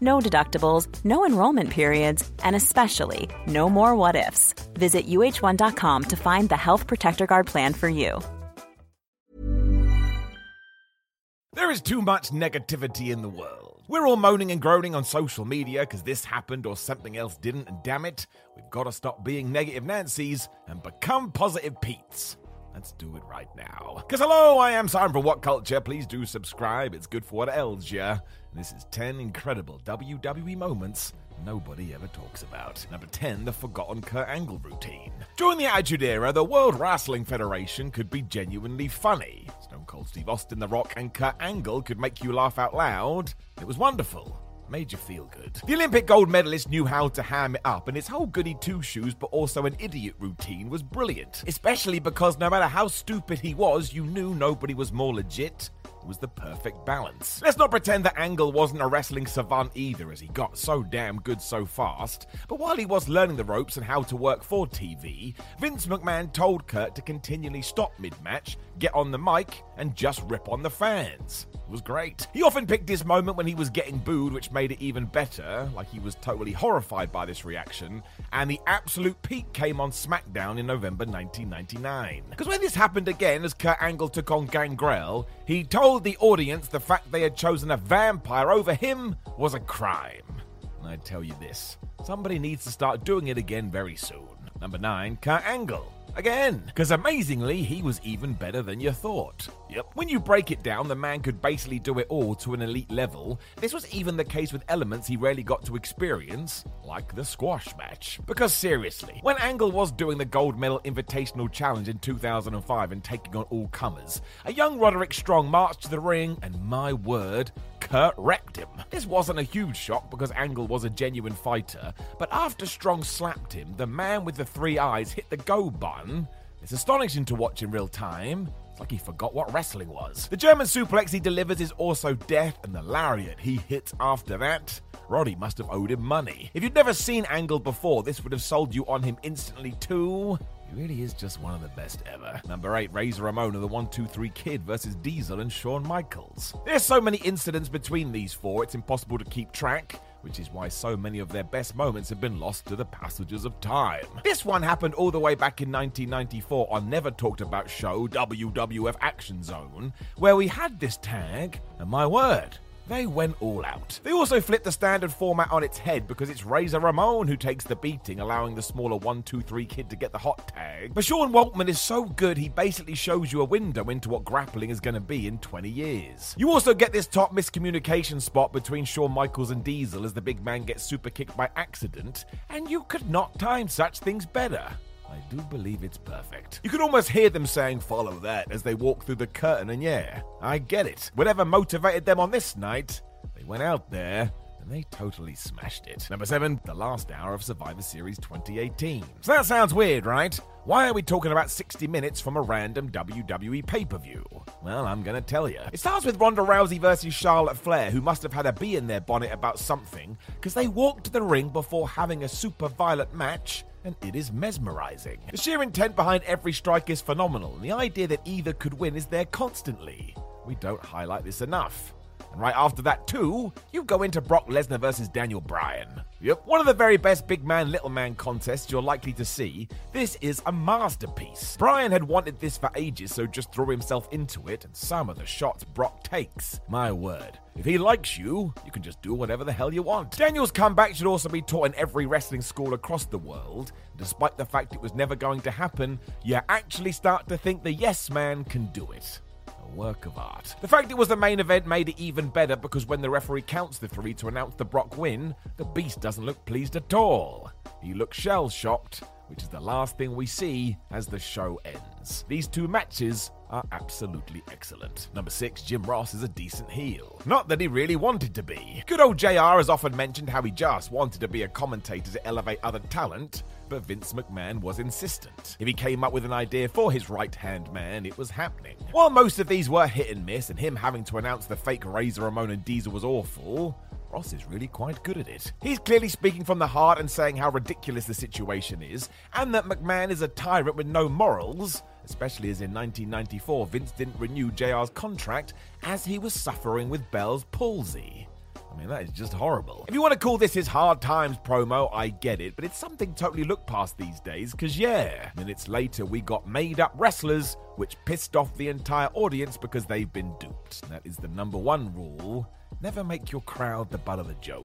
No deductibles, no enrollment periods, and especially no more what ifs. Visit uh1.com to find the Health Protector Guard plan for you. There is too much negativity in the world. We're all moaning and groaning on social media because this happened or something else didn't, and damn it, we've got to stop being negative Nancy's and become positive Pete's. Let's do it right now. Because hello, I am Simon from What Culture. Please do subscribe, it's good for what else, yeah? This is 10 incredible WWE moments nobody ever talks about. Number 10, the forgotten Kurt Angle routine. During the Attitude Era, the World Wrestling Federation could be genuinely funny. Stone Cold Steve Austin, The Rock, and Kurt Angle could make you laugh out loud. It was wonderful made you feel good. The Olympic gold medalist knew how to ham it up, and his whole goody two shoes but also an idiot routine was brilliant. Especially because no matter how stupid he was, you knew nobody was more legit It was the perfect balance. Let's not pretend that Angle wasn't a wrestling savant either, as he got so damn good so fast. But while he was learning the ropes and how to work for TV, Vince McMahon told Kurt to continually stop mid match, get on the mic, and just rip on the fans. It was great. He often picked his moment when he was getting booed, which made it even better, like he was totally horrified by this reaction, and the absolute peak came on SmackDown in November 1999. Because when this happened again, as Kurt Angle took on Gangrel, he told the audience the fact they had chosen a vampire over him was a crime. And I tell you this somebody needs to start doing it again very soon. Number 9, Kurt Angle. Again, because amazingly, he was even better than you thought. Yep. When you break it down, the man could basically do it all to an elite level. This was even the case with elements he rarely got to experience, like the squash match. Because seriously, when Angle was doing the Gold Medal Invitational Challenge in 2005 and taking on all comers, a young Roderick Strong marched to the ring, and my word, Kurt wrecked him. This wasn't a huge shock because Angle was a genuine fighter, but after Strong slapped him, the man with the three eyes hit the go button. It's astonishing to watch in real time. It's like he forgot what wrestling was. The German suplex he delivers is also death, and the lariat he hits after that. Roddy must have owed him money. If you'd never seen Angle before, this would have sold you on him instantly too. Really is just one of the best ever. Number 8, Razor Ramon of the 123 Kid versus Diesel and Shawn Michaels. There's so many incidents between these four, it's impossible to keep track which is why so many of their best moments have been lost to the passages of time. This one happened all the way back in 1994 on Never Talked About show WWF Action Zone, where we had this tag, and my word, they went all out. They also flipped the standard format on its head because it's Razor Ramon who takes the beating, allowing the smaller 1 2 3 kid to get the hot tag. But Sean Waltman is so good, he basically shows you a window into what grappling is going to be in 20 years. You also get this top miscommunication spot between Shawn Michaels and Diesel as the big man gets super kicked by accident, and you could not time such things better. I do believe it's perfect. You can almost hear them saying, follow that, as they walk through the curtain, and yeah, I get it. Whatever motivated them on this night, they went out there and they totally smashed it. Number seven, the last hour of Survivor Series 2018. So that sounds weird, right? Why are we talking about 60 minutes from a random WWE pay per view? Well, I'm gonna tell you. It starts with Ronda Rousey versus Charlotte Flair, who must have had a bee in their bonnet about something, because they walked to the ring before having a super violent match and it is mesmerizing. The sheer intent behind every strike is phenomenal, and the idea that either could win is there constantly. We don't highlight this enough. And right after that, too, you go into Brock Lesnar versus Daniel Bryan. Yep, one of the very best big man, little man contests you're likely to see. This is a masterpiece. Bryan had wanted this for ages, so just threw himself into it, and some of the shots Brock takes. My word. If he likes you, you can just do whatever the hell you want. Daniel's comeback should also be taught in every wrestling school across the world. Despite the fact it was never going to happen, you actually start to think the yes man can do it work of art. The fact it was the main event made it even better because when the referee counts the three to announce the Brock win, the Beast doesn't look pleased at all. He looks shell shocked, which is the last thing we see as the show ends. These two matches are absolutely excellent. Number six, Jim Ross is a decent heel. Not that he really wanted to be. Good old JR has often mentioned how he just wanted to be a commentator to elevate other talent, but Vince McMahon was insistent. If he came up with an idea for his right hand man, it was happening. While most of these were hit and miss, and him having to announce the fake Razor Ramon and Diesel was awful, Ross is really quite good at it. He's clearly speaking from the heart and saying how ridiculous the situation is, and that McMahon is a tyrant with no morals, especially as in 1994 Vince didn't renew JR's contract as he was suffering with Bell's palsy. I mean, that is just horrible. If you want to call this his hard times promo, I get it, but it's something totally looked past these days, because yeah, minutes later we got made up wrestlers, which pissed off the entire audience because they've been duped. That is the number one rule never make your crowd the butt of the joke.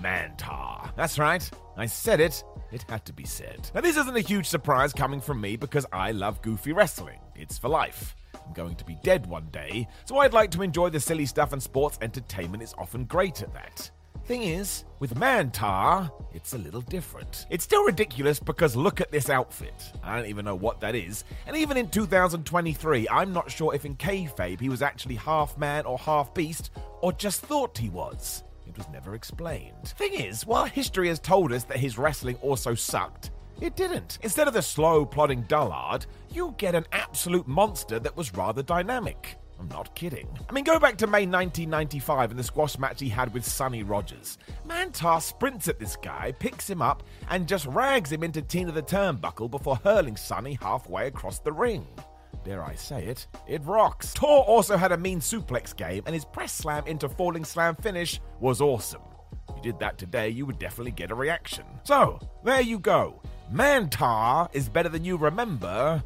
Mantaur. That's right. I said it it had to be said. Now, this isn't a huge surprise coming from me because I love goofy wrestling. It's for life. I'm going to be dead one day, so I'd like to enjoy the silly stuff, and sports entertainment is often great at that. Thing is, with Mantaur, it's a little different. It's still ridiculous because look at this outfit. I don't even know what that is. And even in 2023, I'm not sure if in kayfabe he was actually half man or half beast, or just thought he was. It was never explained. Thing is, while history has told us that his wrestling also sucked, it didn't. Instead of the slow, plodding dullard, you get an absolute monster that was rather dynamic. I'm not kidding. I mean, go back to May 1995 and the squash match he had with Sonny Rogers. Mantaur sprints at this guy, picks him up, and just rags him into Tina the Turnbuckle before hurling Sonny halfway across the ring dare I say it, it rocks. Tor also had a mean suplex game, and his press slam into falling slam finish was awesome. If you did that today, you would definitely get a reaction. So, there you go. Mantaur is better than you remember,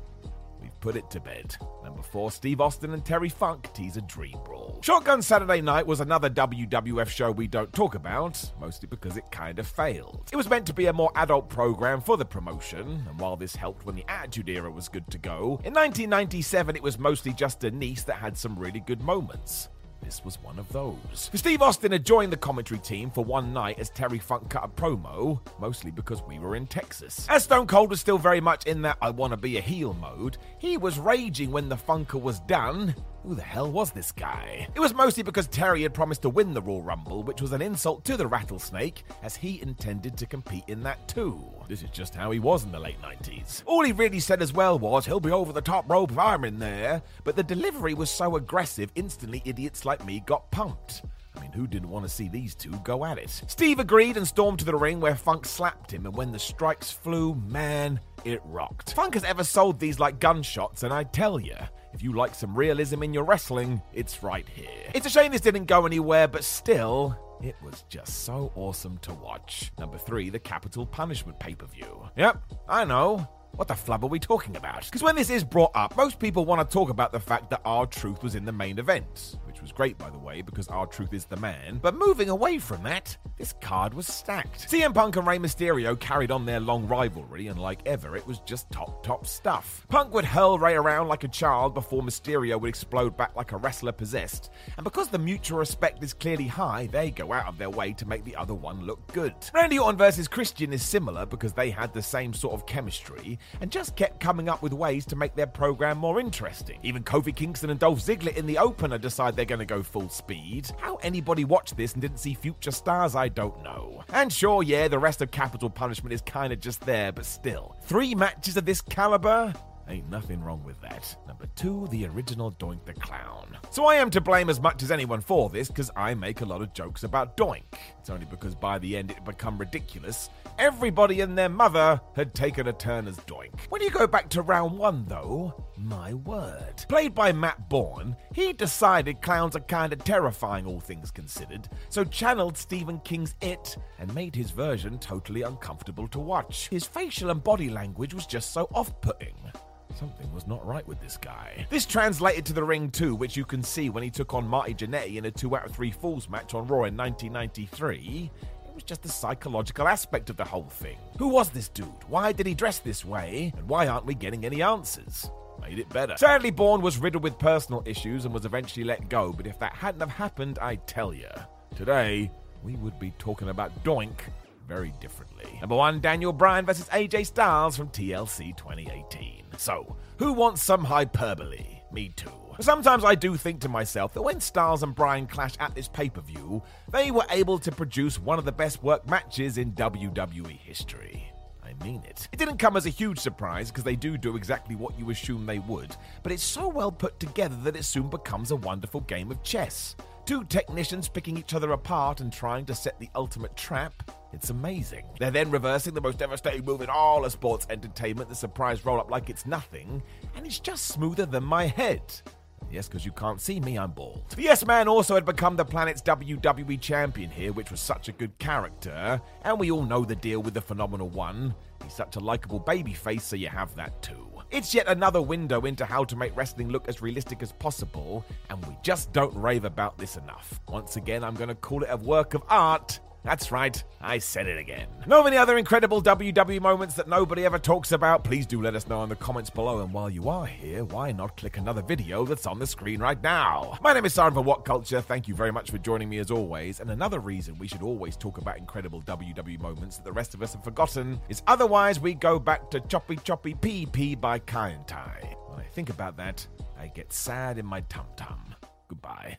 We've put it to bed. Four, Steve Austin and Terry Funk tease a dream brawl. Shotgun Saturday Night was another WWF show we don't talk about, mostly because it kind of failed. It was meant to be a more adult program for the promotion, and while this helped when the Attitude Era was good to go, in 1997 it was mostly just Denise that had some really good moments. This was one of those. Steve Austin had joined the commentary team for one night as Terry Funk cut a promo, mostly because we were in Texas. As Stone Cold was still very much in that I want to be a heel mode, he was raging when the Funker was done, who the hell was this guy? It was mostly because Terry had promised to win the Royal Rumble, which was an insult to the Rattlesnake, as he intended to compete in that too. This is just how he was in the late 90s. All he really said as well was, he'll be over the top rope if I'm in there, but the delivery was so aggressive, instantly idiots like me got pumped. I mean, who didn't want to see these two go at it? Steve agreed and stormed to the ring where Funk slapped him, and when the strikes flew, man, it rocked. Funk has ever sold these like gunshots, and I tell you, if you like some realism in your wrestling, it's right here. It's a shame this didn't go anywhere, but still, it was just so awesome to watch. Number three, the Capitol Punishment pay per view. Yep, I know. What the flub are we talking about? Because when this is brought up, most people want to talk about the fact that R-Truth was in the main event which was great, by the way, because R-Truth is the man. But moving away from that, this card was stacked. CM Punk and Rey Mysterio carried on their long rivalry, and like ever, it was just top, top stuff. Punk would hurl Rey around like a child before Mysterio would explode back like a wrestler possessed. And because the mutual respect is clearly high, they go out of their way to make the other one look good. Randy Orton versus Christian is similar because they had the same sort of chemistry and just kept coming up with ways to make their program more interesting. Even Kofi Kingston and Dolph Ziggler in the opener decide they're going to go full speed. How anybody watched this and didn't see future stars, I don't know. And sure, yeah, the rest of Capitol Punishment is kinda just there, but still. Three matches of this caliber? Ain't nothing wrong with that. Number two, the original Doink the Clown. So I am to blame as much as anyone for this, because I make a lot of jokes about Doink. It's only because by the end it had become ridiculous. Everybody and their mother had taken a turn as Doink. When you go back to round one, though, my word. Played by Matt Bourne, he decided clowns are kinda terrifying, all things considered, so channeled Stephen King's It and made his version totally uncomfortable to watch. His facial and body language was just so off putting. Something was not right with this guy. This translated to the ring too, which you can see when he took on Marty Jannetty in a 2 out of 3 Falls match on Raw in 1993 It was just the psychological aspect of the whole thing. Who was this dude? Why did he dress this way? And why aren't we getting any answers? Made it better. Sadly, Bourne was riddled with personal issues and was eventually let go, but if that hadn't have happened, I tell you, today we would be talking about Doink very differently. Number one, Daniel Bryan versus AJ Styles from TLC 2018. So, who wants some hyperbole? Me too. Sometimes I do think to myself that when Styles and Bryan clash at this pay per view, they were able to produce one of the best work matches in WWE history. I mean it. It didn't come as a huge surprise because they do do exactly what you assume they would, but it's so well put together that it soon becomes a wonderful game of chess. Two technicians picking each other apart and trying to set the ultimate trap. It's amazing. They're then reversing the most devastating move in all of sports entertainment, the surprise roll up like it's nothing, and it's just smoother than my head. Yes, because you can't see me, I'm bald. The Yes Man also had become the planet's WWE champion here, which was such a good character, and we all know the deal with the Phenomenal One. He's such a likable babyface, so you have that too. It's yet another window into how to make wrestling look as realistic as possible, and we just don't rave about this enough. Once again, I'm going to call it a work of art. That's right, I said it again. Know of any other incredible WWE moments that nobody ever talks about? Please do let us know in the comments below. And while you are here, why not click another video that's on the screen right now? My name is Simon from What Culture. Thank you very much for joining me as always. And another reason we should always talk about incredible WWE moments that the rest of us have forgotten is otherwise we go back to Choppy Choppy PP by Kai En Tai. When I think about that, I get sad in my tum tum. Goodbye.